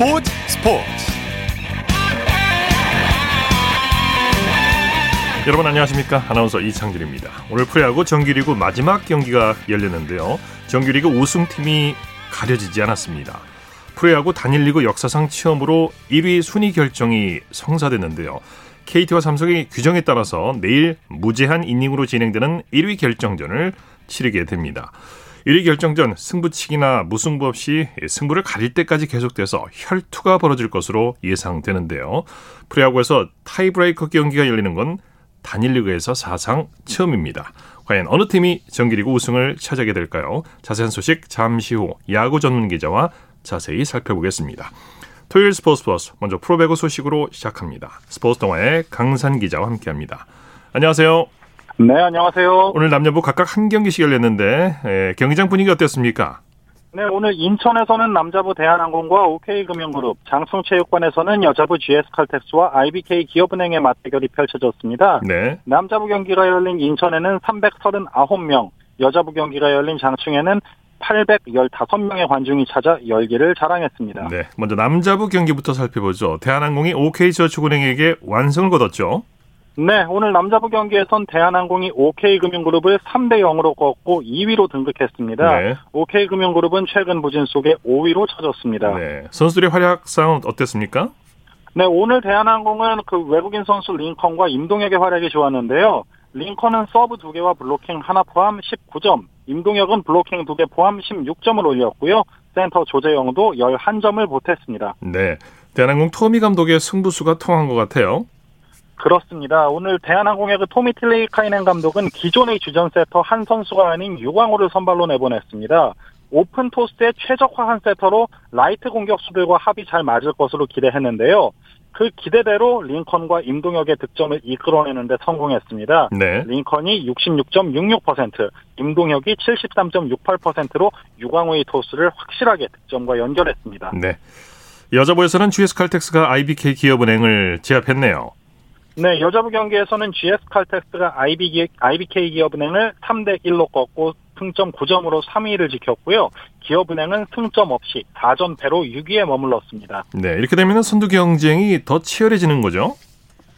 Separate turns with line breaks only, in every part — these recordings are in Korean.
스포츠 스포츠. 여러분 안녕하십니까? 아나운서 이창진입니다. 오늘 프로야구 정규리그 마지막 경기가 열렸는데요. 정규리그 우승팀이 가려지지 않았습니다. 프로야구 단일리그 역사상 처음으로 1위 순위 결정이 성사됐는데요. KT와 삼성의 규정에 따라서 내일 무제한 이닝으로 진행되는 1위 결정전을 치르게 됩니다 1위 결정전 승부치기나 무승부 없이 승부를 가릴 때까지 계속돼서 혈투가 벌어질 것으로 예상되는데요. 프로야구에서 타이브레이커 경기가 열리는 건 단일리그에서 사상 처음입니다. 과연 어느 팀이 정기리그 우승을 차지하게 될까요? 자세한 소식 잠시 후 야구 전문 기자와 자세히 살펴보겠습니다. 토요일 스포츠 플러스 먼저 프로배구 소식으로 시작합니다. 스포츠 동화의 강산 기자와 함께합니다. 안녕하세요.
네, 안녕하세요.
오늘 남녀부 각각 한 경기씩 열렸는데 에, 경기장 분위기 어땠습니까?
네, 오늘 인천에서는 남자부 대한항공과 OK금융그룹, 장충체육관에서는 여자부 GS칼텍스와 IBK 기업은행의 맞대결이 펼쳐졌습니다.
네.
남자부 경기가 열린 인천에는 339명, 여자부 경기가 열린 장충에는 815명의 관중이 찾아 열기를 자랑했습니다.
네. 먼저 남자부 경기부터 살펴보죠. 대한항공이 OK저축은행에게 완성을 거뒀죠.
네, 오늘 남자부 경기에선 대한항공이 OK금융그룹을 3대 0으로 꺾고 2위로 등극했습니다.
네.
OK금융그룹은 최근 부진 속에 5위로 쳐졌습니다.
네. 선수들의 활약상 어땠습니까?
네, 오늘 대한항공은 그 외국인 선수 링컨과 임동혁의 활약이 좋았는데요. 링컨은 서브 2개와 블로킹 하나 포함 19점, 임동혁은 블로킹 2개 포함 16점을 올렸고요. 센터 조재영도 11점을 보탰습니다.
네. 대한항공 토미 감독의 승부수가 통한 것 같아요.
그렇습니다. 오늘 대한항공의 그 토미 틸레이카이넨 감독은 기존의 주전 세터 한선수가 아닌 유광우를 선발로 내보냈습니다. 오픈 토스에 최적화한 세터로 라이트 공격수들과 합이 잘 맞을 것으로 기대했는데요. 그 기대대로 링컨과 임동혁의 득점을 이끌어내는데 성공했습니다.
네.
링컨이 66.66%, 임동혁이 73.68%로 유광호의 토스를 확실하게 득점과 연결했습니다.
네. 여자부에서는 GS칼텍스가 IBK 기업은행을 제압했네요.
네, 여자부 경기에서는 GS칼텍스가 IBK 기업은행을 3대 1로 꺾고 승점 9점으로 3위를 지켰고요. 기업은행은 승점 없이 4전 패로 6위에 머물렀습니다.
네. 이렇게 되면 선두 경쟁이 더 치열해지는 거죠.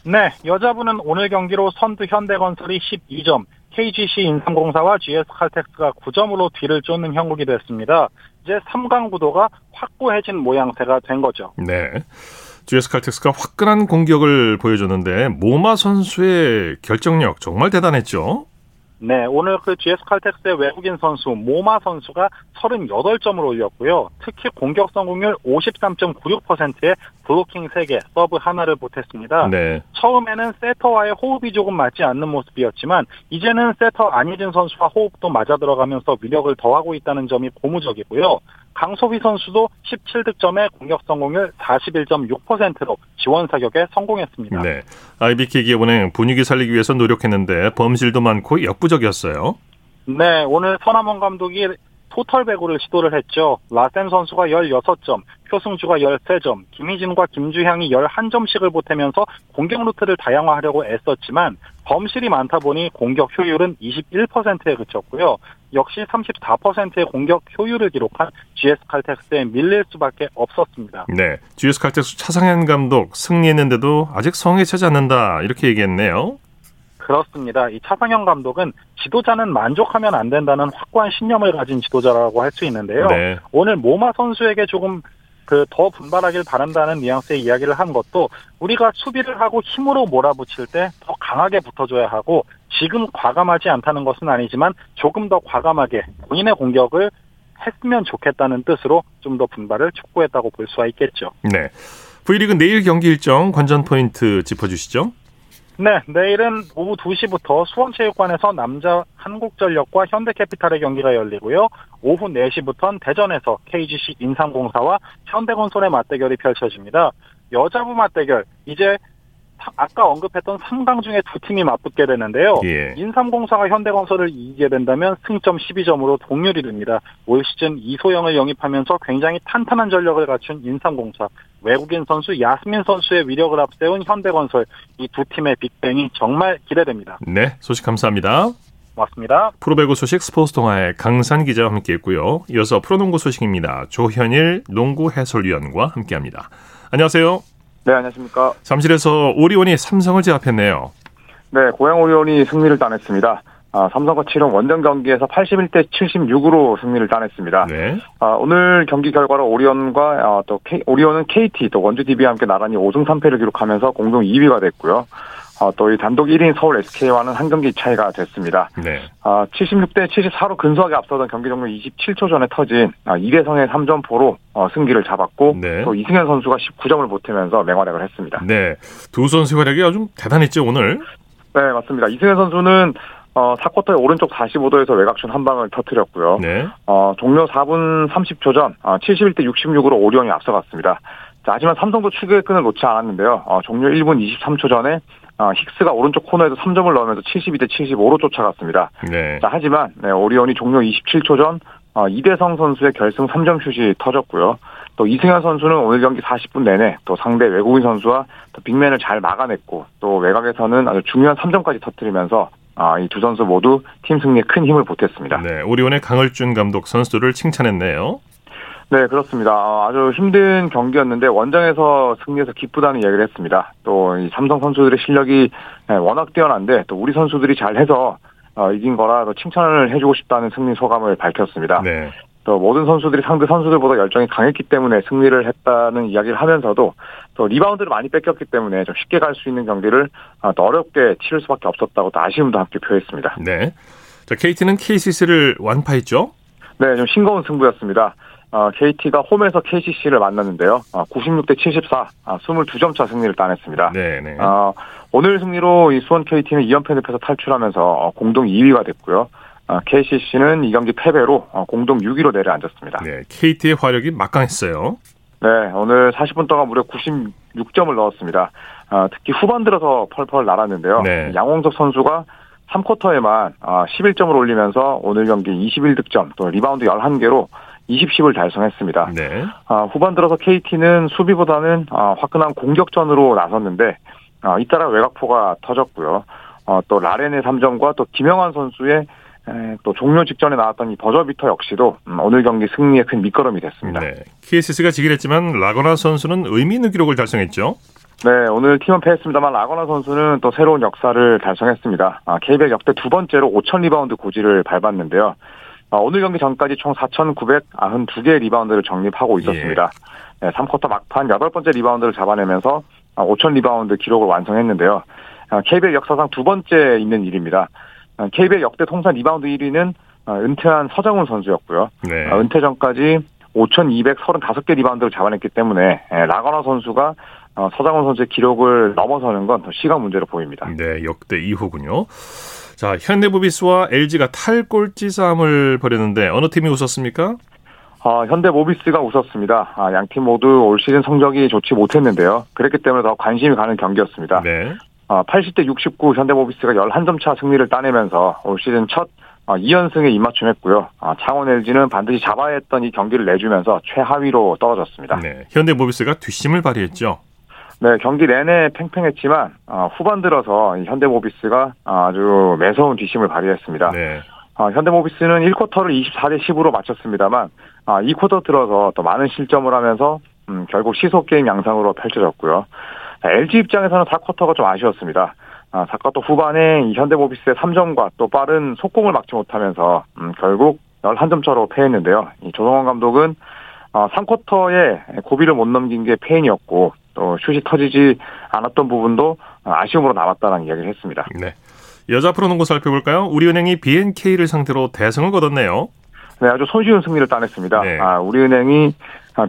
네, 여자부는 오늘 경기로 선두 현대건설이 12점, KGC 인삼공사와 GS칼텍스가 9점으로 뒤를 쫓는 형국이 됐습니다. 이제 3강 구도가 확고해진 모양새가 된 거죠.
네. GS 칼텍스가 화끈한 공격을 보여줬는데 모마 선수의 결정력 정말 대단했죠.
네, 오늘 그 GS 칼텍스의 외국인 선수 모마 선수가 38점을 올렸고요. 특히 공격 성공률 53.96%에 블로킹 3개, 서브 하나를 보탰습니다.
네.
처음에는 세터와의 호흡이 조금 맞지 않는 모습이었지만 이제는 세터 안혜진 선수와 호흡도 맞아 들어가면서 위력을 더하고 있다는 점이 고무적이고요. 강소비 선수도 17득점에 공격 성공률 41.6%로 지원 사격에 성공했습니다.
네. IBK 기업은행 분위기 살리기 위해서 노력했는데 범실도 많고 역부족이었어요.
네, 오늘 서남원 감독이 토털 배구를 시도를 했죠. 라센 선수가 16점, 표승주가 13점, 김희진과 김주향이 11점씩을 보태면서 공격 루트를 다양화하려고 애썼지만 범실이 많다 보니 공격 효율은 21%에 그쳤고요. 역시 34%의 공격 효율을 기록한 GS 칼텍스에 밀릴 수밖에 없었습니다.
네. GS 칼텍스 차상현 감독 승리했는데도 아직 성에 차지 않는다 이렇게 얘기했네요.
그렇습니다. 이 차상현 감독은 지도자는 만족하면 안 된다는 확고한 신념을 가진 지도자라고 할 수 있는데요.
네.
오늘 모마 선수에게 조금 그 더 분발하길 바란다는 뉘앙스의 이야기를 한 것도 우리가 수비를 하고 힘으로 몰아붙일 때 더 강하게 붙어줘야 하고 지금 과감하지 않다는 것은 아니지만 조금 더 과감하게 본인의 공격을 했으면 좋겠다는 뜻으로 좀 더 분발을 촉구했다고 볼 수가 있겠죠.
네. V리그 내일 경기 일정 관전 포인트 짚어주시죠.
네, 내일은 오후 2시부터 수원체육관에서 남자 한국전력과 현대캐피탈의 경기가 열리고요. 오후 4시부터는 대전에서 KGC 인삼공사와 현대건설의 맞대결이 펼쳐집니다. 여자부 맞대결, 이제 아까 언급했던 3강 중에 두 팀이 맞붙게 되는데요.
예.
인삼공사가 현대건설을 이기게 된다면 승점 12점으로 동률이 됩니다. 올 시즌 이소영을 영입하면서 굉장히 탄탄한 전력을 갖춘 인삼공사, 외국인 선수 야스민 선수의 위력을 앞세운 현대건설 이 두 팀의 빅뱅이 정말 기대됩니다.
네. 소식 감사합니다.
고맙습니다.
프로배구 소식 스포츠 동아의 강산 기자와 함께했고요. 이어서 프로농구 소식입니다. 조현일 농구 해설위원과 함께합니다. 안녕하세요.
네, 안녕하십니까.
잠실에서 오리온이 삼성을 제압했네요.
네, 고양 오리온이 승리를 따냈습니다. 아, 삼성과 치른 원정 경기에서 81대 76으로 승리를 따냈습니다.
네.
아, 오늘 경기 결과로 오리온과 아, 또 K, 오리온은 KT 또 원주 DB와 함께 나란히 5승 3패를 기록하면서 공동 2위가 됐고요. 아, 또이 단독 1위인 서울 SK와는 한 경기 차이가 됐습니다.
네.
아, 76대 74로 근소하게 앞서던 경기 종료 27초 전에 터진 아, 이대성의 3점 포로 어, 승기를 잡았고
네.
또 이승현 선수가 19점을 보태면서 맹활약을 했습니다.
네. 두 선수 활약이 아주 대단했죠, 오늘.
네, 맞습니다. 이승현 선수는 어, 4쿼터에 오른쪽 45도에서 외곽슛 한 방을 터뜨렸고요.
네.
어, 종료 4분 30초 전, 어, 71대 66으로 오리온이 앞서갔습니다. 자, 하지만 삼성도 추격의 끈을 놓지 않았는데요. 어, 종료 1분 23초 전에, 어, 힉스가 오른쪽 코너에서 3점을 넣으면서 72대 75로 쫓아갔습니다.
네.
자, 하지만, 네, 오리온이 종료 27초 전, 어, 이대성 선수의 결승 3점 슛이 터졌고요. 또 이승현 선수는 오늘 경기 40분 내내 또 상대 외국인 선수와 또 빅맨을 잘 막아냈고 또 외곽에서는 아주 중요한 3점까지 터뜨리면서 아, 이 두 선수 모두 팀 승리에 큰 힘을 보탰습니다.
네. 오리온의 강을준 감독 선수들을 칭찬했네요.
네, 그렇습니다. 어, 아주 힘든 경기였는데 원정에서 승리해서 기쁘다는 얘기를 했습니다. 또 이 삼성 선수들의 실력이 네, 워낙 뛰어난데 또 우리 선수들이 잘해서 어, 이긴 거라 또 칭찬을 해주고 싶다는 승리 소감을 밝혔습니다.
네.
또 모든 선수들이 상대 선수들보다 열정이 강했기 때문에 승리를 했다는 이야기를 하면서도 또 리바운드를 많이 뺏겼기 때문에 좀 쉽게 갈 수 있는 경기를 어, 또 어렵게 치를 수밖에 없었다고 또 아쉬움도 함께 표했습니다.
네. 자, KT는 KCC를 완파했죠?
네, 좀 싱거운 승부였습니다. 어, KT가 홈에서 KCC를 만났는데요. 어, 96대 74, 아, 22점 차 승리를 따냈습니다.
네, 네.
어, 오늘 승리로 이 수원 KT는 2연패 늪에서 탈출하면서 어, 공동 2위가 됐고요. 어, KCC는 이 경기 패배로 어, 공동 6위로 내려앉았습니다.
네. KT의 화력이 막강했어요.
네, 오늘 40분 동안 무려 96점을 넣었습니다. 어, 특히 후반 들어서 펄펄 날았는데요.
네.
양홍석 선수가 3쿼터에만 어, 11점을 올리면서 오늘 경기 21득점, 또 리바운드 11개로 20-10을 달성했습니다.
네.
어, 후반 들어서 KT는 수비보다는 어, 화끈한 공격전으로 나섰는데 어, 잇따라 외곽포가 터졌고요. 어, 또 라렌의 3점과 또 김영환 선수의 에, 또 종료 직전에 나왔던 이 버저비터 역시도 음, 오늘 경기 승리에 큰 밑거름이 됐습니다.
네. KCC가 지긴 했지만 라건아 선수는 의미 있는 기록을 달성했죠.
네, 오늘 팀은 패했습니다만 라건아 선수는 또 새로운 역사를 달성했습니다. 아, KBL 역대 두 번째로 5천 리바운드 고지를 밟았는데요. 아, 오늘 경기 전까지 총 4,992개의 리바운드를 적립하고 있었습니다. 네, 3쿼터 막판 8번째 리바운드를 잡아내면서 5천 리바운드 기록을 완성했는데요. 아, KBL 역사상 두 번째 있는 일입니다. 아, KBL 역대 통산 리바운드 1위는 아, 은퇴한 서장훈 선수였고요.
네.
아, 은퇴 전까지 5,235개 리바운드를 잡아냈기 때문에 예, 라건아 선수가 어, 서장훈 선수의 기록을 넘어서는 건 더 시간 문제로 보입니다.
네, 역대 2호군요. 자, 현대모비스와 LG가 탈꼴찌 싸움을 벌였는데 어느 팀이 웃었습니까?
어, 현대모비스가 웃었습니다. 아, 양팀 모두 올 시즌 성적이 좋지 못했는데요. 그랬기 때문에 더 관심이 가는 경기였습니다.
네.
어, 80대 69 현대모비스가 11점 차 승리를 따내면서 올 시즌 첫 어, 2연승에 입맞춤했고요. 아, 창원 LG는 반드시 잡아야 했던 이 경기를 내주면서 최하위로 떨어졌습니다.
네. 현대모비스가 뒷심을 발휘했죠.
네, 경기 내내 팽팽했지만 어, 후반 들어서 이 현대모비스가 아주 매서운 뒷심을 발휘했습니다.
네.
어, 현대모비스는 1쿼터를 24대 10으로 마쳤습니다만 아, 2쿼터 들어서 또 많은 실점을 하면서 음, 결국 시속 게임 양상으로 펼쳐졌고요. 자, LG 입장에서는 4쿼터가 좀 아쉬웠습니다. 아, 4쿼터 후반에 이 현대모비스의 3점과 또 빠른 속공을 막지 못하면서 음, 결국 11점 차로 패했는데요. 이 조성원 감독은 어, 3쿼터에 고비를 못 넘긴 게 페인이었고 또 슛이 터지지 않았던 부분도 아쉬움으로 남았다는 이야기를 했습니다.
네. 여자 프로농구 살펴볼까요? 우리은행이 BNK를 상대로 대승을 거뒀네요.
네, 아주 손쉬운 승리를 따냈습니다.
네.
아, 우리은행이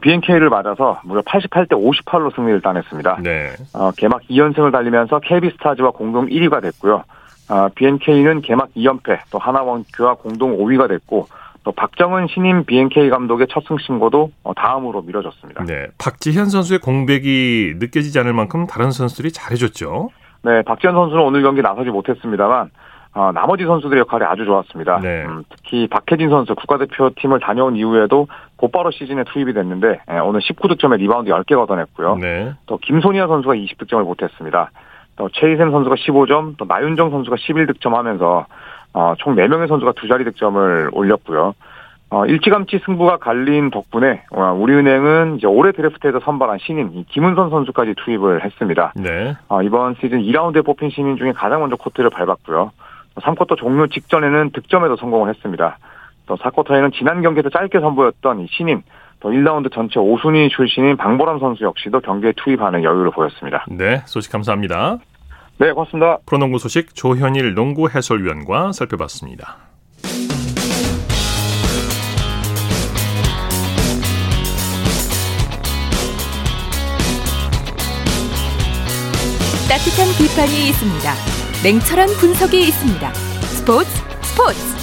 BNK를 맞아서 무려 88대 58로 승리를 따냈습니다.
네.
어, 개막 2연승을 달리면서 KB스타즈와 공동 1위가 됐고요. 아, BNK는 개막 2연패, 또 하나원큐와 공동 5위가 됐고, 또 박정은 신임 BNK 감독의 첫 승 신고도 어, 다음으로 미뤄졌습니다.
네. 박지현 선수의 공백이 느껴지지 않을 만큼 다른 선수들이 잘해줬죠.
네, 박지현 선수는 오늘 경기 나서지 못했습니다만 어, 나머지 선수들의 역할이 아주 좋았습니다.
네.
음, 특히 박혜진 선수 국가대표팀을 다녀온 이후에도 곧바로 시즌에 투입이 됐는데 예, 오늘 19득점에 리바운드 10개 걷어냈고요.
네.
또 김소니아 선수가 20득점을 보탰습니다. 또 최이샘 선수가 15점, 또 나윤정 선수가 11득점 하면서 어, 총 4명의 선수가 두 자리 득점을 올렸고요. 어, 일찌감치 승부가 갈린 덕분에 어, 우리은행은 이제 올해 드래프트에서 선발한 신인 김은선 선수까지 투입을 했습니다.
네.
어, 이번 시즌 2라운드에 뽑힌 신인 중에 가장 먼저 코트를 밟았고요. 3쿼터 종료 직전에는 득점에도 성공을 했습니다. 또 4쿼터에는 지난 경기에서 짧게 선보였던 이 신인 또 1라운드 전체 5순위 출신인 방보람 선수 역시도 경기에 투입하는 여유를 보였습니다.
네, 소식 감사합니다.
네, 고맙습니다.
프로농구 소식 조현일 농구 해설위원과 살펴봤습니다.
따뜻한 비판이 있습니다. 냉철한 분석이 있습니다. 스포츠 스포츠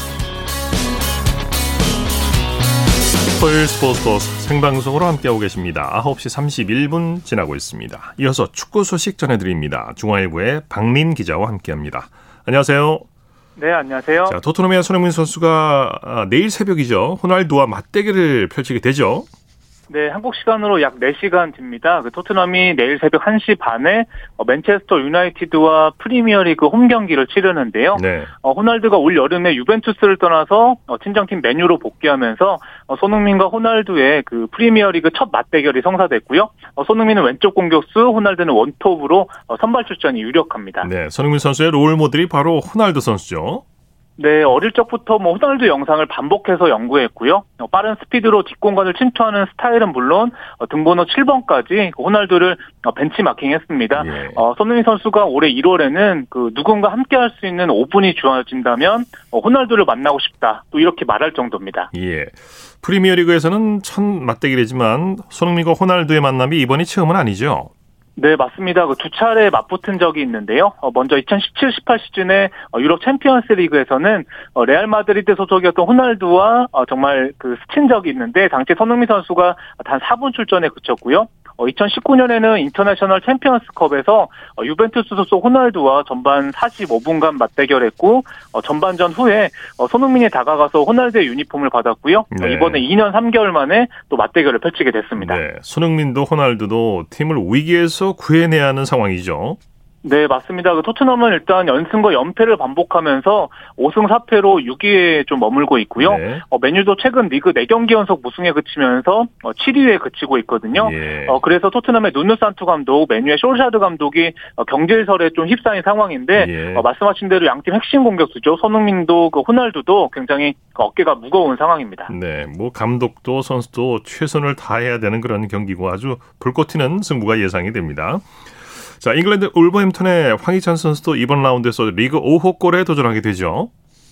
토요일 스포츠 버스 생방송으로 함께하고 계십니다. 9시 31분 지나고 있습니다. 이어서 축구 소식 전해드립니다. 중앙일보의 박민 기자와 함께합니다. 안녕하세요.
네, 안녕하세요.
자, 토트넘의 손흥민 선수가 아, 내일 새벽이죠. 호날두와 맞대결을 펼치게 되죠.
네, 한국 시간으로 약 4시간 뒤입니다. 그 토트넘이 내일 새벽 1시 반에 어, 맨체스터 유나이티드와 프리미어리그 홈 경기를 치르는데요.
네.
어, 호날두가 올 여름에 유벤투스를 떠나서 어, 친정팀 메뉴로 복귀하면서 어, 손흥민과 호날두의 그 프리미어리그 첫 맞대결이 성사됐고요. 어, 손흥민은 왼쪽 공격수, 호날두는 원톱으로 어, 선발 출전이 유력합니다.
네, 손흥민 선수의 롤 모델이 바로 호날두 선수죠.
네, 어릴 적부터 뭐 호날두 영상을 반복해서 연구했고요. 어, 빠른 스피드로 뒷공간을 침투하는 스타일은 물론 어, 등번호 7번까지 호날두를 어, 벤치마킹했습니다.
예.
어, 손흥민 선수가 올해 1월에는 그 누군가 함께할 수 있는 5분이 주어진다면 어, 호날두를 만나고 싶다. 또 이렇게 말할 정도입니다.
예. 프리미어리그에서는 첫 맞대결이지만 손흥민과 호날두의 만남이 이번이 처음은 아니죠.
네, 맞습니다. 그 두 차례 맞붙은 적이 있는데요. 어, 먼저 2017-18 시즌에 어, 유럽 챔피언스 리그에서는 어, 레알 마드리드 소속이었던 호날두와 어, 정말 그 스친 적이 있는데 당시 손흥민 선수가 단 4분 출전에 그쳤고요. 어, 2019년에는 인터내셔널 챔피언스컵에서 어, 유벤투스 소속 호날두와 전반 45분간 맞대결했고 어, 전반전 후에 어, 손흥민이 다가가서 호날두의 유니폼을 받았고요. 어,
네.
이번에 2년 3개월 만에 또 맞대결을 펼치게 됐습니다.
네. 손흥민도 호날두도 팀을 위기에서 구해내야 하는 상황이죠.
네, 맞습니다. 그 토트넘은 일단 연승과 연패를 반복하면서 5승 4패로 6위에 좀 머물고 있고요.
네.
어, 맨유도 최근 리그 4경기 연속 무승에 그치면서 어, 7위에 그치고 있거든요.
예.
어, 그래서 토트넘의 누누 산투 감독, 맨유의 솔샤르 감독이 어, 경질설에 좀 휩싸인 상황인데
예.
어, 말씀하신 대로 양팀 핵심 공격수죠. 손흥민도 그 호날두도 굉장히 그 어깨가 무거운 상황입니다.
네, 뭐 감독도 선수도 최선을 다해야 되는 그런 경기고 아주 불꽃 튀는 승부가 예상이 됩니다. 자, 잉글랜드 울버햄튼의 황희찬 선수도 이번 라운드에서 리그 5호 골에 도전하게 되죠.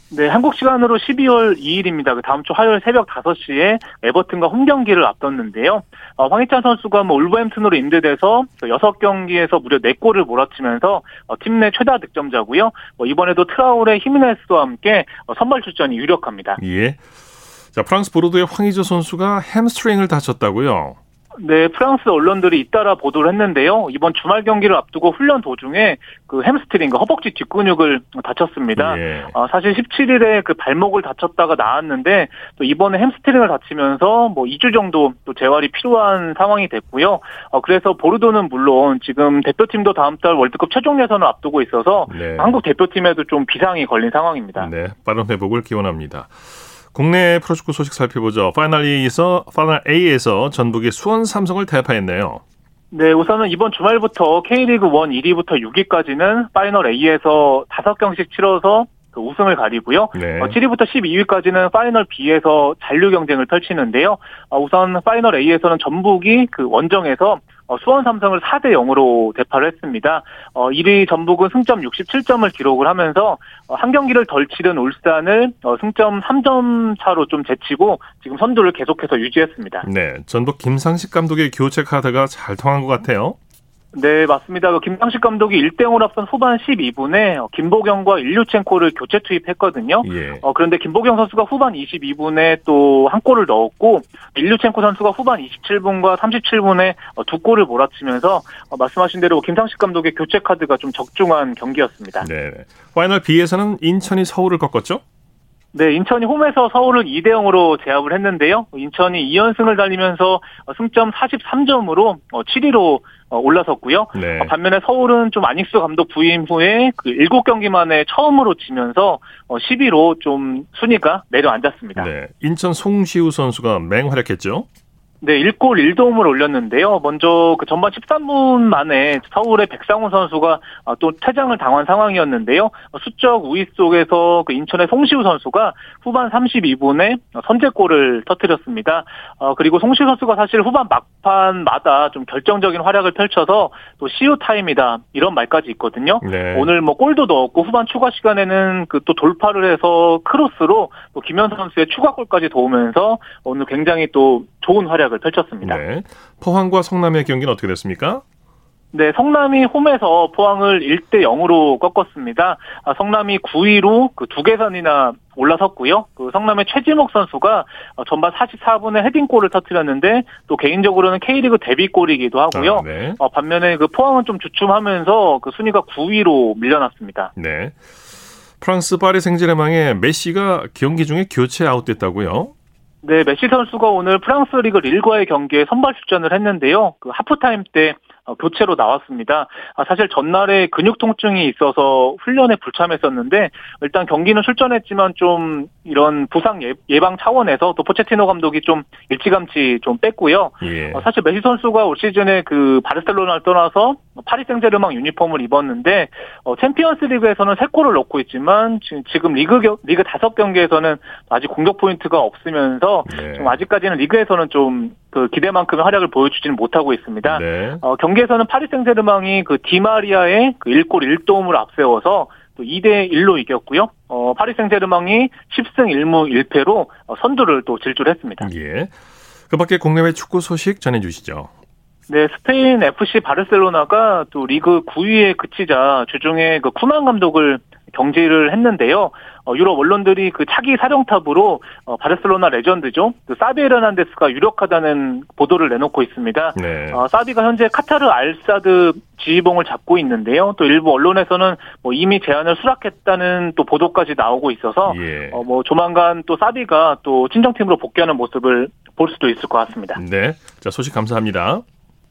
네, 한국 시간으로 12월 2일입니다. 그 다음 주 화요일 새벽 5시에 에버튼과 홈 경기를 앞뒀는데요. 어, 황희찬 선수가 뭐 울버햄튼으로 임대돼서 6경기에서 무려 4골을 몰아치면서 어, 팀내 최다 득점자고요. 뭐 이번에도 트라우레 히메네스와 함께 어, 선발 출전이 유력합니다.
예. 자, 프랑스 보르도의 황의조 선수가 햄스트링을 다쳤다고요.
네, 프랑스 언론들이 잇따라 보도를 했는데요. 이번 주말 경기를 앞두고 훈련 도중에 그 햄스트링, 그 허벅지 뒷근육을 다쳤습니다.
예.
어, 사실 17일에 그 발목을 다쳤다가 나았는데 또 이번에 햄스트링을 다치면서 뭐 2주 정도 또 재활이 필요한 상황이 됐고요. 어, 그래서 보르도는 물론 지금 대표팀도 다음 달 월드컵 최종 예선을 앞두고 있어서
네.
한국 대표팀에도 좀 비상이 걸린 상황입니다.
네, 빠른 회복을 기원합니다. 국내 프로축구 소식 살펴보죠. 파이널 A에서 파이널 A에서 전북이 수원 삼성을 대파했네요.
네, 우선은 이번 주말부터 K리그 1 1위부터 6위까지는 파이널 A에서 5경기씩 치러서 그 우승을 가리고요.
네.
어, 7위부터 12위까지는 파이널 B에서 잔류 경쟁을 펼치는데요. 어, 우선 파이널 A에서는 전북이 그 원정에서 어, 수원 삼성을 4대 0으로 대파를 했습니다. 어, 1위 전북은 승점 67점을 기록을 하면서 어, 한 경기를 덜 치른 울산을 어, 승점 3점 차로 좀 제치고 지금 선두를 계속해서 유지했습니다.
네, 전북 김상식 감독의 교체 카드가 잘 통한 것 같아요.
네, 맞습니다. 그 김상식 감독이 1대0으로 앞선 후반 12분에 김보경과 일류첸코를 교체 투입했거든요.
예.
어, 그런데 김보경 선수가 후반 22분에 또 한 골을 넣었고 일류첸코 선수가 후반 27분과 37분에 어, 두 골을 몰아치면서 어, 말씀하신 대로 김상식 감독의 교체 카드가 좀 적중한 경기였습니다.
네. 파이널 B에서는 인천이 서울을 꺾었죠?
네, 인천이 홈에서 서울을 2대 0으로 제압을 했는데요. 인천이 2연승을 달리면서 승점 43점으로 7위로 올라섰고요.
네.
반면에 서울은 좀 안익수 감독 부임 후에 그 7경기 만에 처음으로 지면서 10위로 좀 순위가 내려앉았습니다.
네. 인천 송시우 선수가 맹활약했죠.
네, 1골 1도움을 올렸는데요. 먼저 그 전반 13분 만에 서울의 백상훈 선수가 또 퇴장을 당한 상황이었는데요. 수적 우위 속에서 그 인천의 송시우 선수가 후반 32분에 선제골을 터뜨렸습니다. 어, 그리고 송시우 선수가 사실 후반 막판마다 좀 결정적인 활약을 펼쳐서 또 시우 타임이다 이런 말까지 있거든요.
네.
오늘 뭐 골도 넣었고 후반 추가 시간에는 그 또 돌파를 해서 크로스로 또 김현 선수의 추가골까지 도우면서 오늘 굉장히 또 좋은 활약 을 펼쳤습니다.
네. 포항과 성남의 경기는 어떻게 됐습니까?
네, 성남이 홈에서 포항을 1대 0으로 꺾었습니다. 아, 성남이 9위로 그두 계산이나 올라섰고요. 그 성남의 최지목 선수가 전반 44분에 헤딩골을 터뜨렸는데 또 개인적으로는 K리그 데뷔골이기도 하고요.
아, 네.
어, 반면에 그 포항은 좀 주춤하면서 그 순위가 9위로 밀려났습니다.
네. 프랑스 파리 생제르맹의 메시가 경기 중에 교체 아웃됐다고요?
네, 메시 선수가 오늘 프랑스 리그 릴과의 경기에 선발 출전을 했는데요. 그 하프타임 때 어, 교체로 나왔습니다. 아, 사실 전날에 근육 통증이 있어서 훈련에 불참했었는데 일단 경기는 출전했지만 좀 이런 부상 예방 차원에서 또 포체티노 감독이 좀 일찌감치 좀 뺐고요.
예.
어, 사실 메시 선수가 올 시즌에 그 바르셀로나를 떠나서 파리 생제르맹 유니폼을 입었는데 어, 챔피언스 리그에서는 3골을 넣고 있지만 지금 리그 겨, 리그 5경기에서는 아직 공격 포인트가 없으면서
네.
좀 아직까지는 리그에서는 좀 그 기대만큼의 활약을 보여주지는 못하고 있습니다.
네.
어, 경기에서는 파리 생제르맹이 그 디마리아의 그 1골 1도움을 앞세워서 또 2대 1로 이겼고요. 어, 파리 생제르맹이 10승 1무 1패로 어, 선두를 또 질주했습니다.
예. 그 밖에 국내외 축구 소식 전해 주시죠.
네, 스페인 FC 바르셀로나가 또 리그 9위에 그치자 주중에 그 쿠만 감독을 경질을 했는데요. 어, 유럽 언론들이 그 차기 사령탑으로 어, 바르셀로나 레전드죠. 그 사비 에르난데스가 유력하다는 보도를 내놓고 있습니다.
네.
어, 사비가 현재 카타르 알사드 지휘봉을 잡고 있는데요. 또 일부 언론에서는 뭐 이미 제안을 수락했다는 또 보도까지 나오고 있어서
예.
어, 뭐 조만간 또 사비가 또 친정팀으로 복귀하는 모습을 볼 수도 있을 것 같습니다.
네. 자, 소식 감사합니다.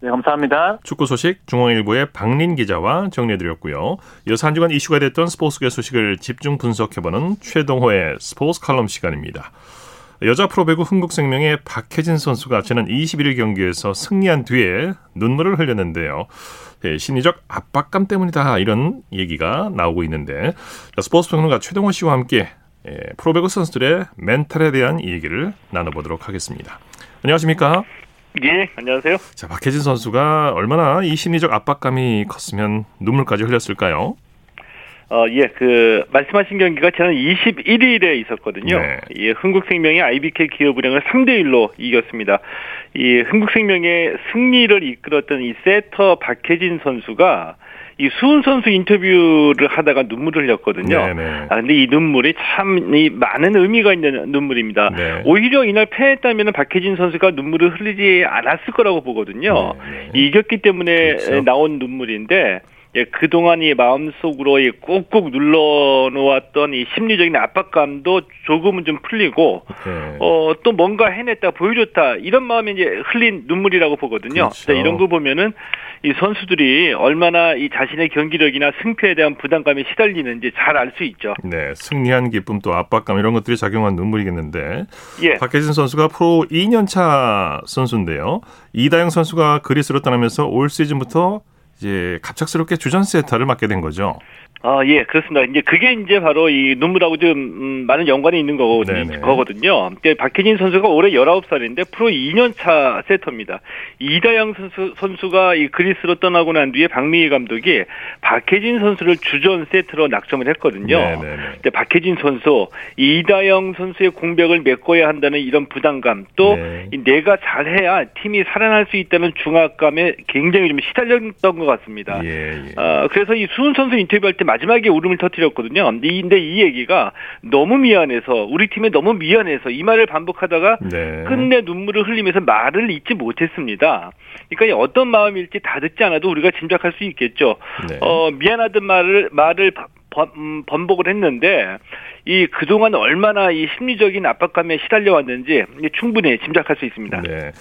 네, 감사합니다.
축구 소식 중앙일보의 박린 기자와 정리해드렸고요. 이어서 한 주간 이슈가 됐던 스포츠계 소식을 집중 분석해보는 최동호의 스포츠 칼럼 시간입니다. 여자 프로배구 흥국생명의 박혜진 선수가 지난 21일 경기에서 승리한 뒤에 눈물을 흘렸는데요. 예, 심리적 압박감 때문이다 이런 얘기가 나오고 있는데 자, 스포츠 평론가 최동호 씨와 함께 예, 프로배구 선수들의 멘탈에 대한 얘기를 나눠보도록 하겠습니다. 안녕하십니까?
예, 안녕하세요.
자, 박혜진 선수가 얼마나 이 심리적 압박감이 컸으면 눈물까지 흘렸을까요?
어, 예, 그, 말씀하신 경기가 지난 21일에 있었거든요.
네.
이 흥국생명이 IBK 기업은행을 3대1로 이겼습니다. 이 흥국생명의 승리를 이끌었던 이 세터 박혜진 선수가 이 수훈 선수 인터뷰를 하다가 눈물을 흘렸거든요.
네네.
아, 근데 이 눈물이 참, 이 많은 의미가 있는 눈물입니다.
네.
오히려 이날 패했다면 박혜진 선수가 눈물을 흘리지 않았을 거라고 보거든요.
네, 네.
이겼기 때문에
그렇죠.
나온 눈물인데 예, 그동안 이 마음속으로 이 꾹꾹 눌러 놓았던 이 심리적인 압박감도 조금은 좀 풀리고
네.
어, 또 뭔가 해냈다, 보여줬다, 이런 마음이 이제 흘린 눈물이라고 보거든요.
그렇죠.
자, 이런 거 보면은 이 선수들이 얼마나 이 자신의 경기력이나 승패에 대한 부담감에 시달리는지 잘 알 수 있죠.
네, 승리한 기쁨 또 압박감 이런 것들이 작용한 눈물이겠는데
예.
박혜진 선수가 프로 2년차 선수인데요. 이다영 선수가 그리스로 떠나면서 올 시즌부터 이제 갑작스럽게 주전 세터를 맡게 된 거죠.
아, 예, 그렇습니다. 이제 그게 이제 바로 이 눈물하고 좀 음, 많은 연관이 있는 거거,
네네.
거거든요. 이제 박혜진 선수가 올해 19살인데 프로 2년차 세터입니다. 이다영 선수, 선수가 이 그리스로 떠나고 난 뒤에 박미희 감독이 박혜진 선수를 주전 세트로 낙점을 했거든요.
네네네.
근데 박혜진 선수, 이다영 선수의 공백을 메꿔야 한다는 이런 부담감, 또
네.
이 내가 잘해야 팀이 살아날 수 있다는 중압감에 굉장히 좀 시달렸던 것 같습니다.
예, 예.
아, 그래서 이 수훈 선수 인터뷰할 때 마지막에 울음을 터뜨렸거든요. 근데 이, 얘기가 너무 미안해서 우리 팀에 너무 미안해서 이 말을 반복하다가
네.
끝내 눈물을 흘리면서 말을 잊지 못했습니다. 그러니까 이 어떤 마음일지 다 듣지 않아도 우리가 짐작할 수 있겠죠.
네.
어, 미안하던 말을 말을 바- 번- 음, 번복을 했는데 이 그동안 얼마나 이 심리적인 압박감에 시달려 왔는지 충분히 짐작할 수 있습니다.
네.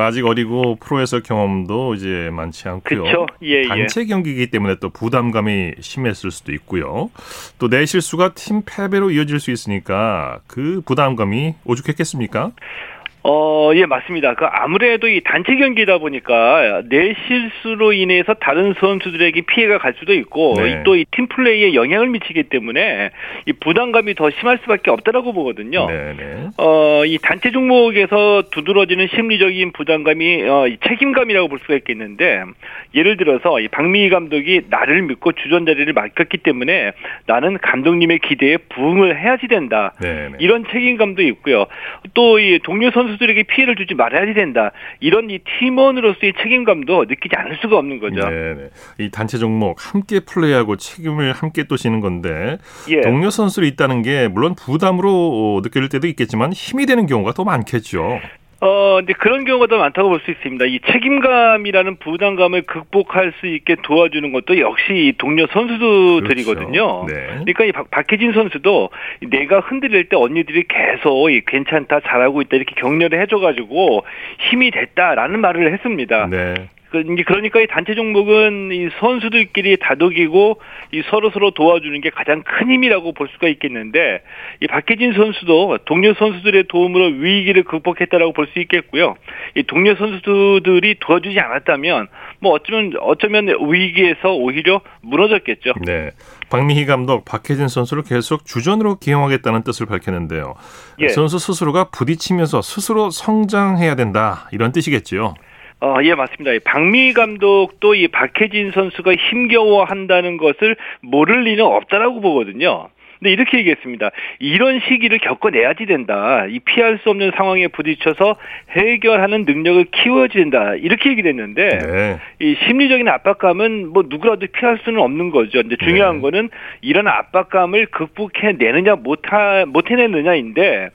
아직 어리고 프로에서 경험도 이제 많지 않고요.
그쵸? 예,
단체 경기이기 때문에 또 부담감이 심했을 수도 있고요. 또 내 실수가 팀 패배로 이어질 수 있으니까 그 부담감이 오죽했겠습니까?
어, 예, 맞습니다. 그 아무래도 이 단체 경기다 보니까 내 실수로 인해서 다른 선수들에게 피해가 갈 수도 있고
네.
또이 팀 플레이에 영향을 미치기 때문에 이 부담감이 더 심할 수밖에 없다라고 보거든요.
네, 네.
어, 이 단체 종목에서 두드러지는 심리적인 부담감이 어, 이 책임감이라고 볼 수가 있겠는데 예를 들어서 이 박미희 감독이 나를 믿고 주전 자리를 맡겼기 때문에 나는 감독님의 기대에 부응을 해야지 된다.
네, 네.
이런 책임감도 있고요. 또 이 동료 선수 들에게 피해를 주지 말아야 된다. 이런 이 팀원으로서의 책임감도 느끼지 않을 수가 없는 거죠.
네, 네. 이 단체 종목 함께 플레이하고 책임을 함께 또 지는 건데
예.
동료 선수들이 있다는 게 물론 부담으로 느낄 때도 있겠지만 힘이 되는 경우가 더 많겠죠.
어, 근데 그런 경우가 더 많다고 볼 수 있습니다. 이 책임감이라는 부담감을 극복할 수 있게 도와주는 것도 역시 이 동료 선수들이거든요.
그렇죠. 네.
그러니까 이 박, 박혜진 선수도 내가 흔들릴 때 언니들이 계속 이 괜찮다, 잘하고 있다 이렇게 격려를 해줘가지고 힘이 됐다라는 말을 했습니다.
네.
그, 그러니까 이 단체 종목은 이 선수들끼리 다독이고 이 서로 서로 도와주는 게 가장 큰 힘이라고 볼 수가 있겠는데 이 박혜진 선수도 동료 선수들의 도움으로 위기를 극복했다라고 볼 수 있겠고요. 이 동료 선수들이 도와주지 않았다면 뭐 어쩌면 어쩌면 위기에서 오히려 무너졌겠죠.
네. 박미희 감독 박혜진 선수를 계속 주전으로 기용하겠다는 뜻을 밝혔는데요.
예.
선수 스스로가 부딪히면서 스스로 성장해야 된다 이런 뜻이겠지요.
어, 예, 맞습니다. 이 박미 감독도 이 박혜진 선수가 힘겨워한다는 것을 모를 리는 없다라고 보거든요. 근데 이렇게 얘기했습니다. 이런 시기를 겪어내야지 된다. 이 피할 수 없는 상황에 부딪혀서 해결하는 능력을 키워야지 된다. 이렇게 얘기를 했는데
네.
이 심리적인 압박감은 뭐 누구라도 피할 수는 없는 거죠. 근데 중요한
네.
거는 이런 압박감을 극복해내느냐 못하 못해내느냐인데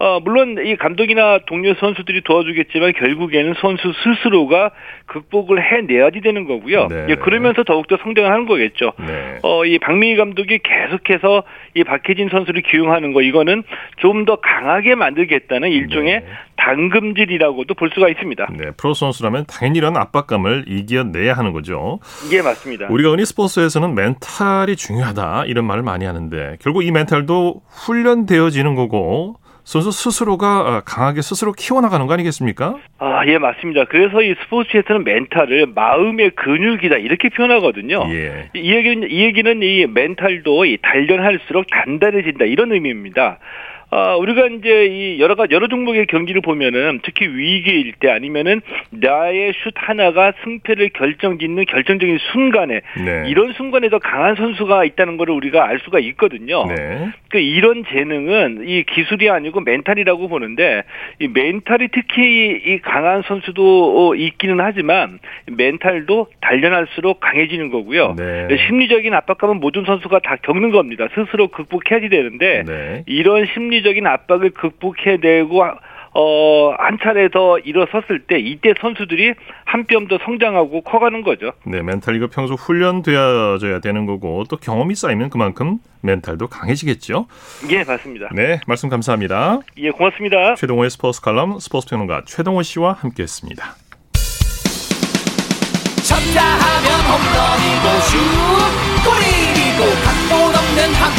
어, 물론 이 감독이나 동료 선수들이 도와주겠지만 결국에는 선수 스스로가 극복을 해내야지 되는 거고요.
네.
예, 그러면서 더욱더 성장을 하는 거겠죠.
네.
어, 이 박민희 감독이 계속해서 이 박혜진 선수를 기용하는 거 이거는 좀 더 강하게 만들겠다는 일종의
네.
당금질이라고도 볼 수가 있습니다.
네, 프로 선수라면 당연히 이런 압박감을 이겨내야 하는 거죠.
이게 맞습니다.
우리가 흔히 스포츠에서는 멘탈이 중요하다 이런 말을 많이 하는데 결국 이 멘탈도 훈련되어지는 거고 선수 스스로가 강하게 스스로 키워나가는 거 아니겠습니까?
아, 예, 맞습니다. 그래서 이 스포츠 에서는 멘탈을 마음의 근육이다 이렇게 표현하거든요.
예.
이 얘기는 이 얘기는 이 멘탈도 이 단련할수록 단단해진다 이런 의미입니다. 아, 우리가 이제 이 여러 가 여러 종목의 경기를 보면은 특히 위기일 때 아니면은 나의 슛 하나가 승패를 결정짓는 결정적인 순간에
네.
이런 순간에 더 강한 선수가 있다는 것을 우리가 알 수가 있거든요.
네.
그 이런 재능은 이 기술이 아니고 멘탈이라고 보는데 이 멘탈이 특히 이 강한 선수도 어, 있기는 하지만 멘탈도 단련할수록 강해지는 거고요.
네.
심리적인 압박감은 모든 선수가 다 겪는 겁니다. 스스로 극복해야지 되는데
네.
이런 심리적인 압박을 극복해내고 어, 한 차례 더 일어섰을 때 이때 선수들이 한 뼘 더 성장하고 커가는 거죠.
네, 멘탈 이거 평소 훈련되어져야 되는 거고 또 경험이 쌓이면 그만큼 멘탈도 강해지겠죠.
예, 맞습니다.
네, 말씀 감사합니다.
예, 고맙습니다.
최동호의 스포츠 칼럼 스포츠 평론가 최동호 씨와 함께했습니다.
쳤다 하면 홈런이고 슛 골이고 각본 없는 한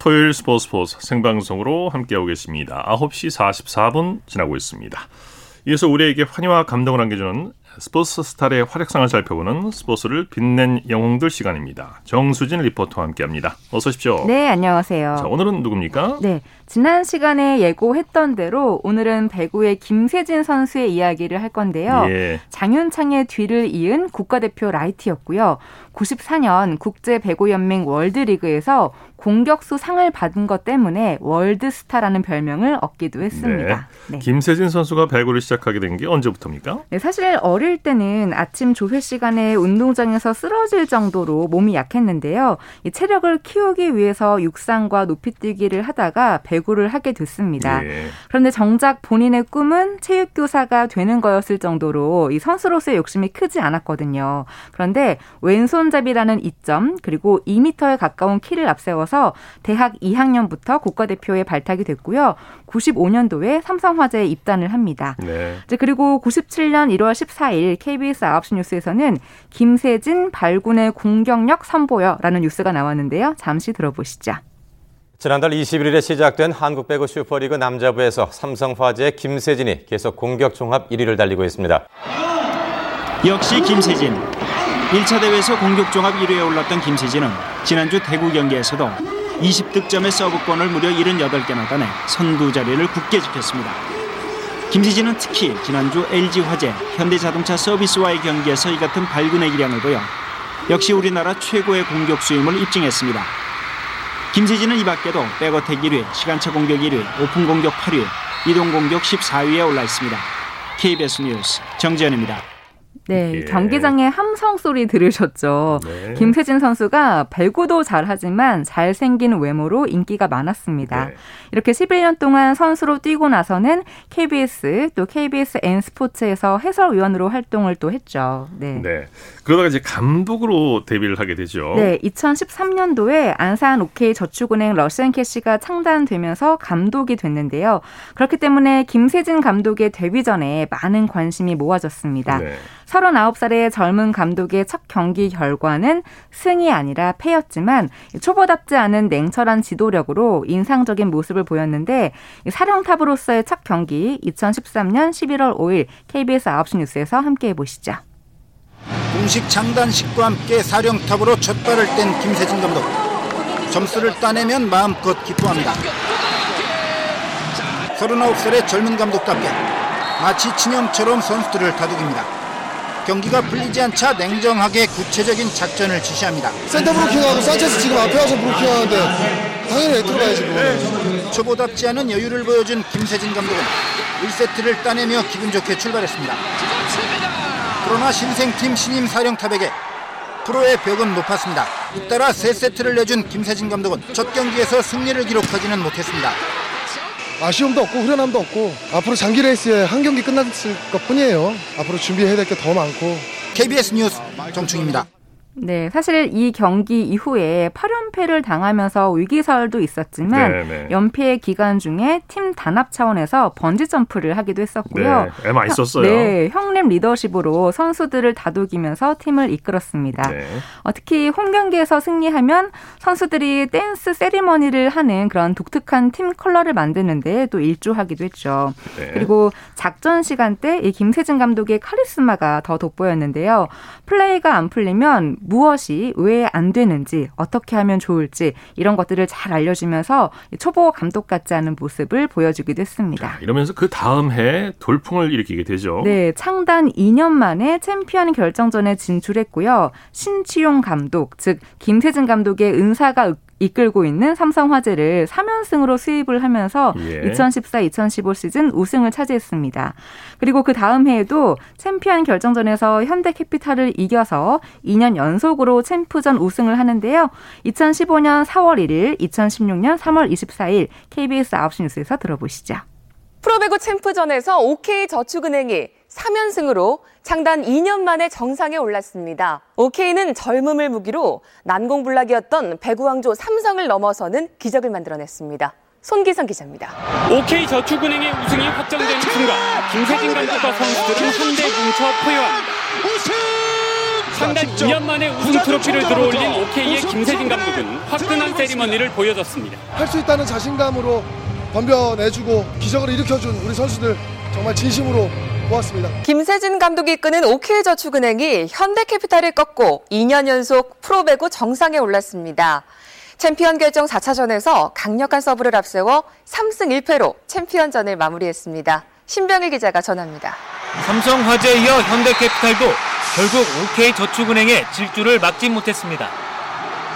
토요일 스포츠 스포츠 생방송으로 함께하고 계십니다. 9시 44분 지나고 있습니다. 이어서 우리에게 환희와 감동을 안겨주는 스포츠 스타의 활약상을 살펴보는 스포츠를 빛낸 영웅들 시간입니다. 정수진 리포터와 함께합니다. 어서 오십시오.
네, 안녕하세요.
자, 오늘은 누굽니까?
네, 지난 시간에 예고했던 대로 오늘은 배구의 김세진 선수의 이야기를 할 건데요.
예.
장윤창의 뒤를 이은 국가대표 라이트였고요. 94년 국제 배구연맹 월드리그에서 공격수 상을 받은 것 때문에 월드스타라는 별명을 얻기도 했습니다.
네. 김세진 선수가 배구를 시작하게 된 게 언제부터입니까?
네, 사실 어릴 때는 아침 조회 시간에 운동장에서 쓰러질 정도로 몸이 약했는데요. 이 체력을 키우기 위해서 육상과 높이뛰기를 하다가 배구 를 하게 됐습니다.
예.
그런데 정작 본인의 꿈은 체육교사가 되는 거였을 정도로 이 선수로서의 욕심이 크지 않았거든요. 그런데 왼손잡이라는 이점 그리고 2m에 가까운 키를 앞세워서 대학 2학년부터 국가대표에 발탁이 됐고요. 95년도에 삼성화재에 입단을 합니다.
네.
이제 그리고 97년 1월 14일 KBS 9시 뉴스에서는 김세진 발군의 공격력 선보여라는 뉴스가 나왔는데요. 잠시 들어보시죠.
지난달 21일에 시작된 한국 배구 슈퍼리그 남자부에서 삼성화재의 김세진이 계속 공격 종합 1위를 달리고 있습니다.
역시 김세진. 1차 대회에서 공격 종합 1위에 올랐던 김세진은 지난주 대구 경기에서도 20득점에 서브권을 무려 78개나 따내 선두 자리를 굳게 지켰습니다. 김세진은 특히 지난주 LG화재, 현대자동차 서비스와의 경기에서 이 같은 발군의 기량을 보여 역시 우리나라 최고의 공격수임을 입증했습니다. 김세진은 이 밖에도 백어택 1위, 시간차 공격 1위, 오픈 공격 8위, 이동 공격 14위에 올라 있습니다. KBS 뉴스 정지현입니다.
네,
예.
경기장의 함성 소리 들으셨죠.
네.
김세진 선수가 배구도 잘하지만 잘생긴 외모로 인기가 많았습니다.
네.
이렇게 11년 동안 선수로 뛰고 나서는 KBS 또 KBS N 스포츠에서 해설위원으로 활동을 또 했죠. 네.
네. 그러다가 이제 감독으로 데뷔를 하게 되죠.
네, 2013년도에 안산 OK 저축은행 러시안 캐시가 창단되면서 감독이 됐는데요. 그렇기 때문에 김세진 감독의 데뷔 전에 많은 관심이 모아졌습니다.
네.
39살의 젊은 감독의 첫 경기 결과는 승이 아니라 패였지만 초보답지 않은 냉철한 지도력으로 인상적인 모습을 보였는데 이 사령탑으로서의 첫 경기 2013년 11월 5일 KBS 9시 뉴스에서 함께해 보시죠.
공식 장단식과 함께 사령탑으로 첫 발을 뗀 김세진 감독. 점수를 따내면 마음껏 기뻐합니다. 39살의 젊은 감독답게 마치 친형처럼 선수들을 다독입니다. 경기가 풀리지 않자 냉정하게 구체적인 작전을 지시합니다.
센터 블로킹하고 산체스 지금 앞에 와서 블로킹하는데 당연히 레프트로 가야지 그거는.
초보답지 않은 여유를 보여준 김세진 감독은 1세트를 따내며 기분 좋게 출발했습니다. 그러나 신생팀 신임 사령탑에게 프로의 벽은 높았습니다. 잇따라 3세트를 내준 김세진 감독은 첫 경기에서 승리를 기록하지는 못했습니다.
아쉬움도 없고 후련함도 없고 앞으로 장기 레이스에 한 경기 끝났을 것뿐이에요. 앞으로 준비해야 될 게 더 많고
KBS 뉴스 정충입니다.
네, 사실 이 경기 이후에 8연패를 당하면서 위기설도 있었지만
네, 네.
연패 기간 중에 팀 단합 차원에서 번지 점프를 하기도 했었고요.
네, 애 많이 썼어요.
네, 형님 리더십으로 선수들을 다독이면서 팀을 이끌었습니다.
네.
어, 특히 홈 경기에서 승리하면 선수들이 댄스 세리머니를 하는 그런 독특한 팀 컬러를 만드는데 또 일조하기도 했죠.
네.
그리고 작전 시간 때 이 김세진 감독의 카리스마가 더 돋보였는데요. 플레이가 안 풀리면 무엇이 왜 안 되는지 어떻게 하면 좋을지 이런 것들을 잘 알려주면서 초보 감독 같지 않은 모습을 보여주기도 했습니다.
이러면서 그 다음 해 돌풍을 일으키게 되죠.
네, 창단 2년 만에 챔피언 결정전에 진출했고요. 신치용 감독, 즉 김세진 감독의 은사가 이끌고 있는 삼성화재를 3연승으로 sweep을 하면서
예.
2014-2015 시즌 우승을 차지했습니다. 그리고 그 다음 해에도 챔피언 결정전에서 현대캐피탈을 이겨서 2년 연속으로 챔프전 우승을 하는데요. 2015년 4월 1일, 2016년 3월 24일 KBS 9시 뉴스에서 들어보시죠.
프로배구 챔프전에서 OK저축은행이 3연승으로 창단 2년 만에 정상에 올랐습니다. OK는 젊음을 무기로 난공불락이었던 배구왕조 삼성을 넘어서는 기적을 만들어냈습니다. 손기성 기자입니다.
OK저축은행의 우승이 확정되는 순간 김세진 감독과 선수들은 한데 뭉쳐 포효합니다. 창단 2년 만에 우승 트로피를 들어올린 OK의 김세진 감독은 화끈한 세리머니를 보여줬습니다.
할 수 있다는 자신감으로 덤벼내주고 기적을 일으켜준 우리 선수들 정말 진심으로 고맙습니다.
김세진 감독이 이끄는 OK저축은행이 현대캐피탈을 꺾고 2년 연속 프로배구 정상에 올랐습니다. 챔피언 결정 4차전에서 강력한 서브를 앞세워 3승 1패로 챔피언전을 마무리했습니다. 신병일 기자가 전합니다.
삼성화재에 이어 현대캐피탈도 결국 OK저축은행의 질주를 막지 못했습니다.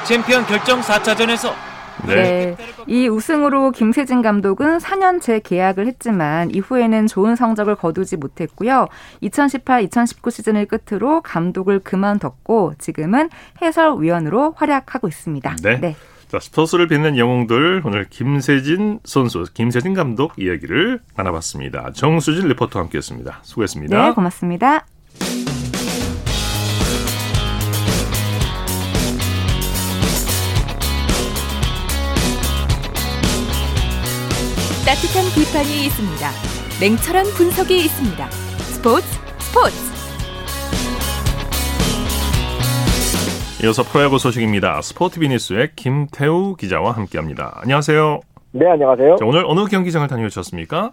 챔피언 결정 4차전에서
네. 이 우승으로 김세진 감독은 4년째 계약을 했지만 이후에는 좋은 성적을 거두지 못했고요. 2018-2019 시즌을 끝으로 감독을 그만뒀고 지금은 해설위원으로 활약하고 있습니다.
네. 네. 자, 스포츠를 빛낸 영웅들 오늘 김세진 선수, 김세진 감독 이야기를 나눠봤습니다. 정수진 리포터와 함께했습니다. 수고했습니다.
네, 고맙습니다.
따뜻한 비판이 있습니다. 냉철한 분석이 있습니다. 스포츠 스포츠.
이어서 프로야구 소식입니다. 스포티비뉴스의 김태우 기자와 함께합니다. 안녕하세요.
네, 안녕하세요.
자, 오늘 어느 경기장을 다녀오셨습니까?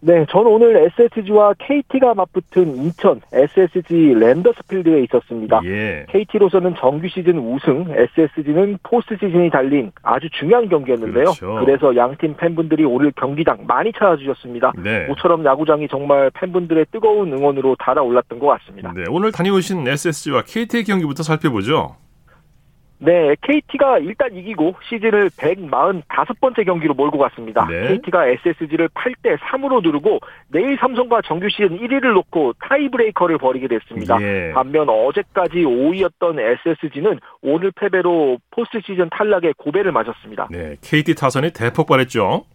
네, 저는 오늘 SSG와 KT가 맞붙은 인천 SSG 랜더스필드에 있었습니다.
예.
KT로서는 정규 시즌 우승, SSG는 포스트 시즌이 달린 아주 중요한 경기였는데요.
그렇죠.
그래서 양팀 팬분들이 오늘 경기장 많이 찾아주셨습니다.
네.
모처럼 야구장이 정말 팬분들의 뜨거운 응원으로 달아올랐던 것 같습니다.
네, 오늘 다녀오신 SSG와 KT의 경기부터 살펴보죠.
네, KT가 일단 이기고 시즌을 145번째 경기로 몰고 갔습니다.
네.
KT가 SSG를 8대 3으로 누르고 내일 삼성과 정규 시즌 1위를 놓고 타이브레이커를 벌이게 됐습니다.
예.
반면 어제까지 5위였던 SSG는 오늘 패배로 포스트 시즌 탈락의 고배를 맞았습니다.
네, KT 타선이 대폭발했죠.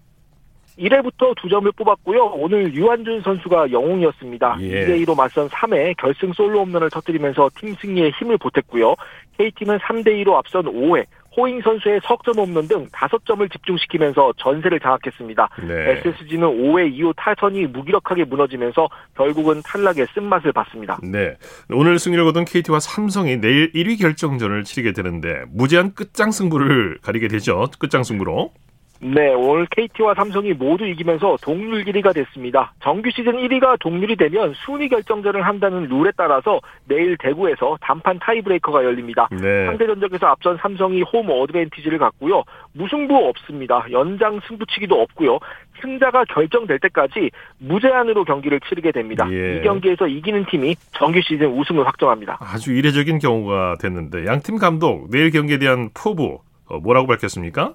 1회부터 두 점을 뽑았고요. 오늘 유한준 선수가 영웅이었습니다.
예.
2대 2로 맞선 3회 결승 솔로 홈런을 터뜨리면서 팀 승리에 힘을 보탰고요. KT는 3대 2로 앞선 5회 호잉 선수의 석점 홈런 등 5점을 집중시키면서 전세를 장악했습니다.
네.
SSG는 5회 이후 타선이 무기력하게 무너지면서 결국은 탈락의 쓴맛을 봤습니다.
네. 오늘 승리를 거둔 KT와 삼성이 내일 1위 결정전을 치르게 되는데 무제한 끝장 승부를 가리게 되죠. 끝장 승부로.
네, 오늘 KT와 삼성이 모두 이기면서 동률 1위가 됐습니다. 정규 시즌 1위가 동률이 되면 순위 결정전을 한다는 룰에 따라서 내일 대구에서 단판 타이브레이커가 열립니다.
네.
상대 전적에서 앞선 삼성이 홈 어드밴티지를 갖고요. 무승부 없습니다. 연장 승부치기도 없고요. 승자가 결정될 때까지 무제한으로 경기를 치르게 됩니다.
예.
이 경기에서 이기는 팀이 정규 시즌 우승을 확정합니다.
아주 이례적인 경우가 됐는데 양 팀 감독 내일 경기에 대한 포부 어, 뭐라고 밝혔습니까?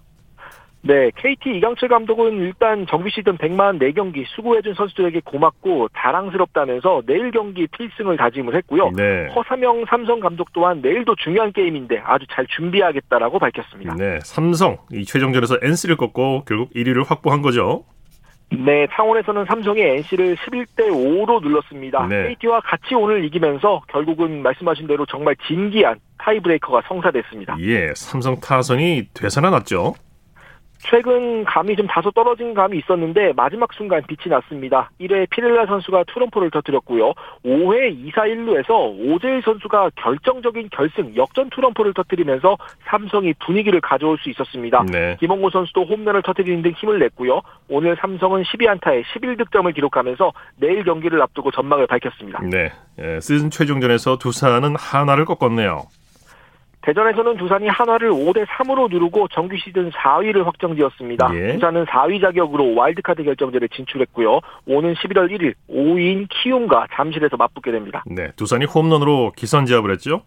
네, KT 이강철 감독은 일단 정규 시즌 100만 4경기 수고해준 선수들에게 고맙고 자랑스럽다면서 내일 경기 필승을 다짐을 했고요.
네.
허삼영 삼성 감독 또한 내일도 중요한 게임인데 아주 잘 준비하겠다라고 밝혔습니다.
네, 삼성 이 최종전에서 NC를 꺾고 결국 1위를 확보한 거죠.
네, 창원에서는 삼성이 NC를 11대 5로 눌렀습니다.
네.
KT와 같이 오늘 이기면서 결국은 말씀하신 대로 정말 진기한 타이브레이커가 성사됐습니다.
예, 삼성 타선이 되살아났죠.
최근 감이 좀 다소 떨어진 감이 있었는데 마지막 순간 빛이 났습니다. 1회 피렐라 선수가 투런포를 터뜨렸고요. 5회 2사 1루에서 오재일 선수가 결정적인 결승 역전 투런포를 터뜨리면서 삼성이 분위기를 가져올 수 있었습니다.
네.
김홍고 선수도 홈런을 터뜨리는 등 힘을 냈고요. 오늘 삼성은 12안타에 11득점을 기록하면서 내일 경기를 앞두고 전망을 밝혔습니다.
네, 예, 시즌 최종전에서 두산은 하나를 꺾었네요.
대전에서는 두산이 한화를 5대 3으로 누르고 정규 시즌 4위를 확정지었습니다.
예.
두산은 4위 자격으로 와일드카드 결정전에 진출했고요. 오는 11월 1일 5위인 키움과 잠실에서 맞붙게 됩니다.
네, 두산이 홈런으로 기선제압을 했죠.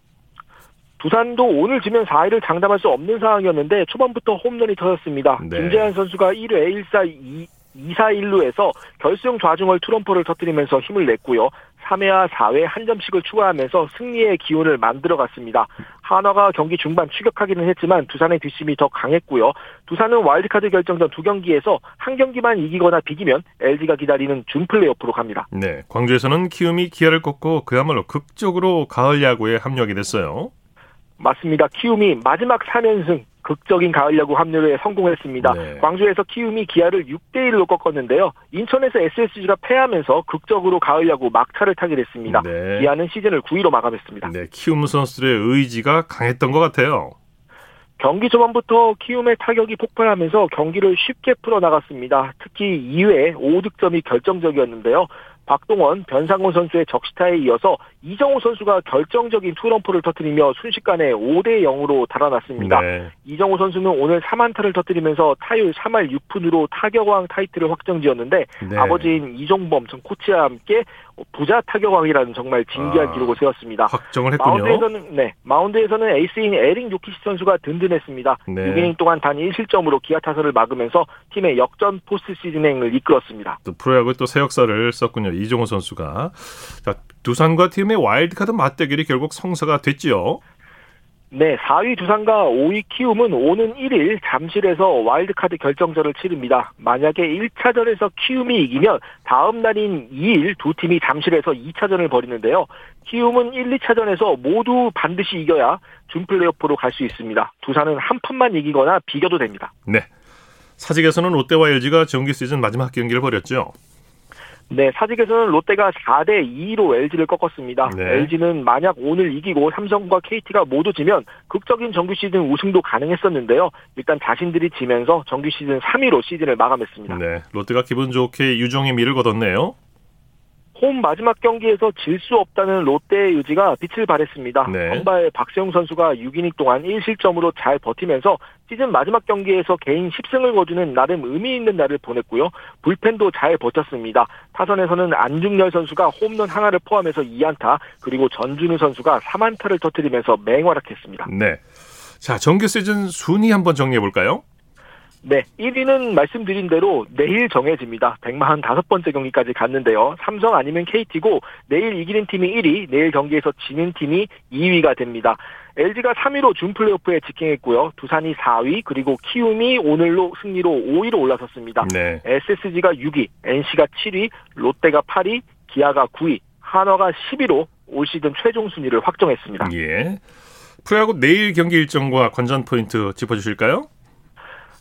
두산도 오늘 지면 4위를 장담할 수 없는 상황이었는데 초반부터 홈런이 터졌습니다.
네.
김재환 선수가 1회 1사 2, 2사 1루에서 결승 좌중월 투런포를 터뜨리면서 힘을 냈고요. 3회와 4회 한 점씩을 추가하면서 승리의 기운을 만들어갔습니다. 한화가 경기 중반 추격하기는 했지만 두산의 뒷심이 더 강했고요. 두산은 와일드카드 결정전 두 경기에서 한 경기만 이기거나 비기면 LG가 기다리는 준 플레이오프로 갑니다.
네, 광주에서는 키움이 기아를 꺾고 그야말로 극적으로 가을 야구에 합류하게 됐어요.
맞습니다. 키움이 마지막 3연승 극적인 가을 야구 합류에 성공했습니다.
네.
광주에서 키움이 기아를 6대 1로 꺾었는데요. 인천에서 SSG가 패하면서 극적으로 가을 야구 막차를 타게 됐습니다.
네.
기아는 시즌을 9위로 마감했습니다.
네, 키움 선수들의 의지가 강했던 것 같아요.
경기 초반부터 키움의 타격이 폭발하면서 경기를 쉽게 풀어나갔습니다. 특히 2회 5득점이 결정적이었는데요. 박동원, 변상권 선수의 적시타에 이어서 이정후 선수가 결정적인 투런포를 터뜨리며 순식간에 5대 0으로 달아났습니다.
네.
이정후 선수는 오늘 3안타를 터뜨리면서 타율 3할 6푼으로 타격왕 타이틀을 확정지었는데
네.
아버지인 이종범 전 코치와 함께 부자 타격왕이라는 정말 진기한
아,
기록을 세웠습니다.
확정을 했군요.
마운드에서는 네 마운드에서는 에이스인 에릭 요키시 선수가 든든했습니다.
네.
6이닝 동안 단 1실점으로 기아 타선을 막으면서 팀의 역전 포스트 시즌행을 이끌었습니다.
또 프로야구에 또 새 역사를 썼군요. 이정후 선수가. 자, 두산과 키움의 와일드카드 맞대결이 결국 성사가 됐지요.
네, 4위 두산과 5위 키움은 오는 1일 잠실에서 와일드카드 결정전을 치릅니다. 만약에 1차전에서 키움이 이기면 다음 날인 2일 두 팀이 잠실에서 2차전을 벌이는데요. 키움은 1, 2차전에서 모두 반드시 이겨야 준플레이오프로 갈 수 있습니다. 두산은 한 판만 이기거나 비겨도 됩니다.
네. 사직에서는 롯데와 LG가 정규 시즌 마지막 경기를 벌였죠.
네, 사직에서는 롯데가 4대 2로 LG를 꺾었습니다.
네.
LG는 만약 오늘 이기고 삼성과 KT가 모두 지면 극적인 정규 시즌 우승도 가능했었는데요. 일단 자신들이 지면서 정규 시즌 3위로 시즌을 마감했습니다.
네. 롯데가 기분 좋게 유종의 미를 거뒀네요.
홈 마지막 경기에서 질 수 없다는 롯데의 의지가 빛을 발했습니다.
네.
선발 박세웅 선수가 6이닝 동안 1실점으로 잘 버티면서 시즌 마지막 경기에서 개인 10승을 거두는 나름 의미 있는 날을 보냈고요. 불펜도 잘 버텼습니다. 타선에서는 안중열 선수가 홈런 하나를 포함해서 2안타, 그리고 전준우 선수가 3안타를 터뜨리면서 맹활약했습니다.
네. 자, 정규 시즌 순위 한번 정리해 볼까요?
네, 1위는 말씀드린 대로 내일 정해집니다. 145번째 경기까지 갔는데요. 삼성 아니면 KT고 내일 이기는 팀이 1위, 내일 경기에서 지는 팀이 2위가 됩니다. LG가 3위로 준 플레이오프에 직행했고요. 두산이 4위, 그리고 키움이 오늘로 승리로 5위로 올라섰습니다.
네.
SSG가 6위, NC가 7위, 롯데가 8위, 기아가 9위, 한화가 10위로 올 시즌 최종 순위를 확정했습니다.
예. 프로야구 내일 경기 일정과 관전 포인트 짚어주실까요?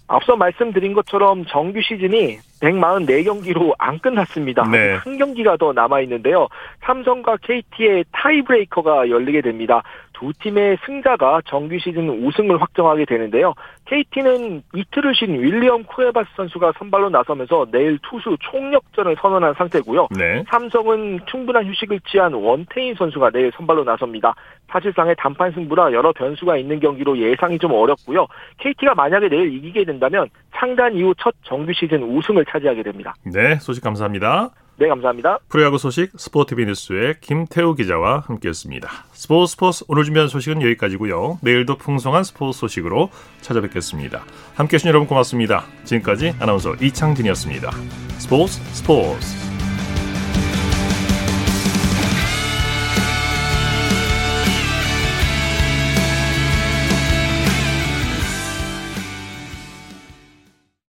앞서 말씀드린 것처럼 정규 시즌이 144경기로 안 끝났습니다.
네.
한 경기가 더 남아 있는데요. 삼성과 KT의 타이브레이커가 열리게 됩니다. 두 팀의 승자가 정규 시즌 우승을 확정하게 되는데요. KT는 이틀을 쉰 윌리엄 쿠에바스 선수가 선발로 나서면서 내일 투수 총력전을 선언한 상태고요.
네.
삼성은 충분한 휴식을 취한 원태인 선수가 내일 선발로 나섭니다. 사실상의 단판 승부라 여러 변수가 있는 경기로 예상이 좀 어렵고요. KT가 만약에 내일 이기게 된다면 창단 이후 첫 정규 시즌 우승을 차지하게 됩니다.
네, 소식 감사합니다.
네, 감사합니다.
프로야구 소식 스포티비 뉴스의 김태우 기자와 함께했습니다. 스포츠 스포츠 오늘 준비한 소식은 여기까지고요. 내일도 풍성한 스포츠 소식으로 찾아뵙겠습니다. 함께해 주신 여러분 고맙습니다. 지금까지 아나운서 이창진이었습니다. 스포츠 스포츠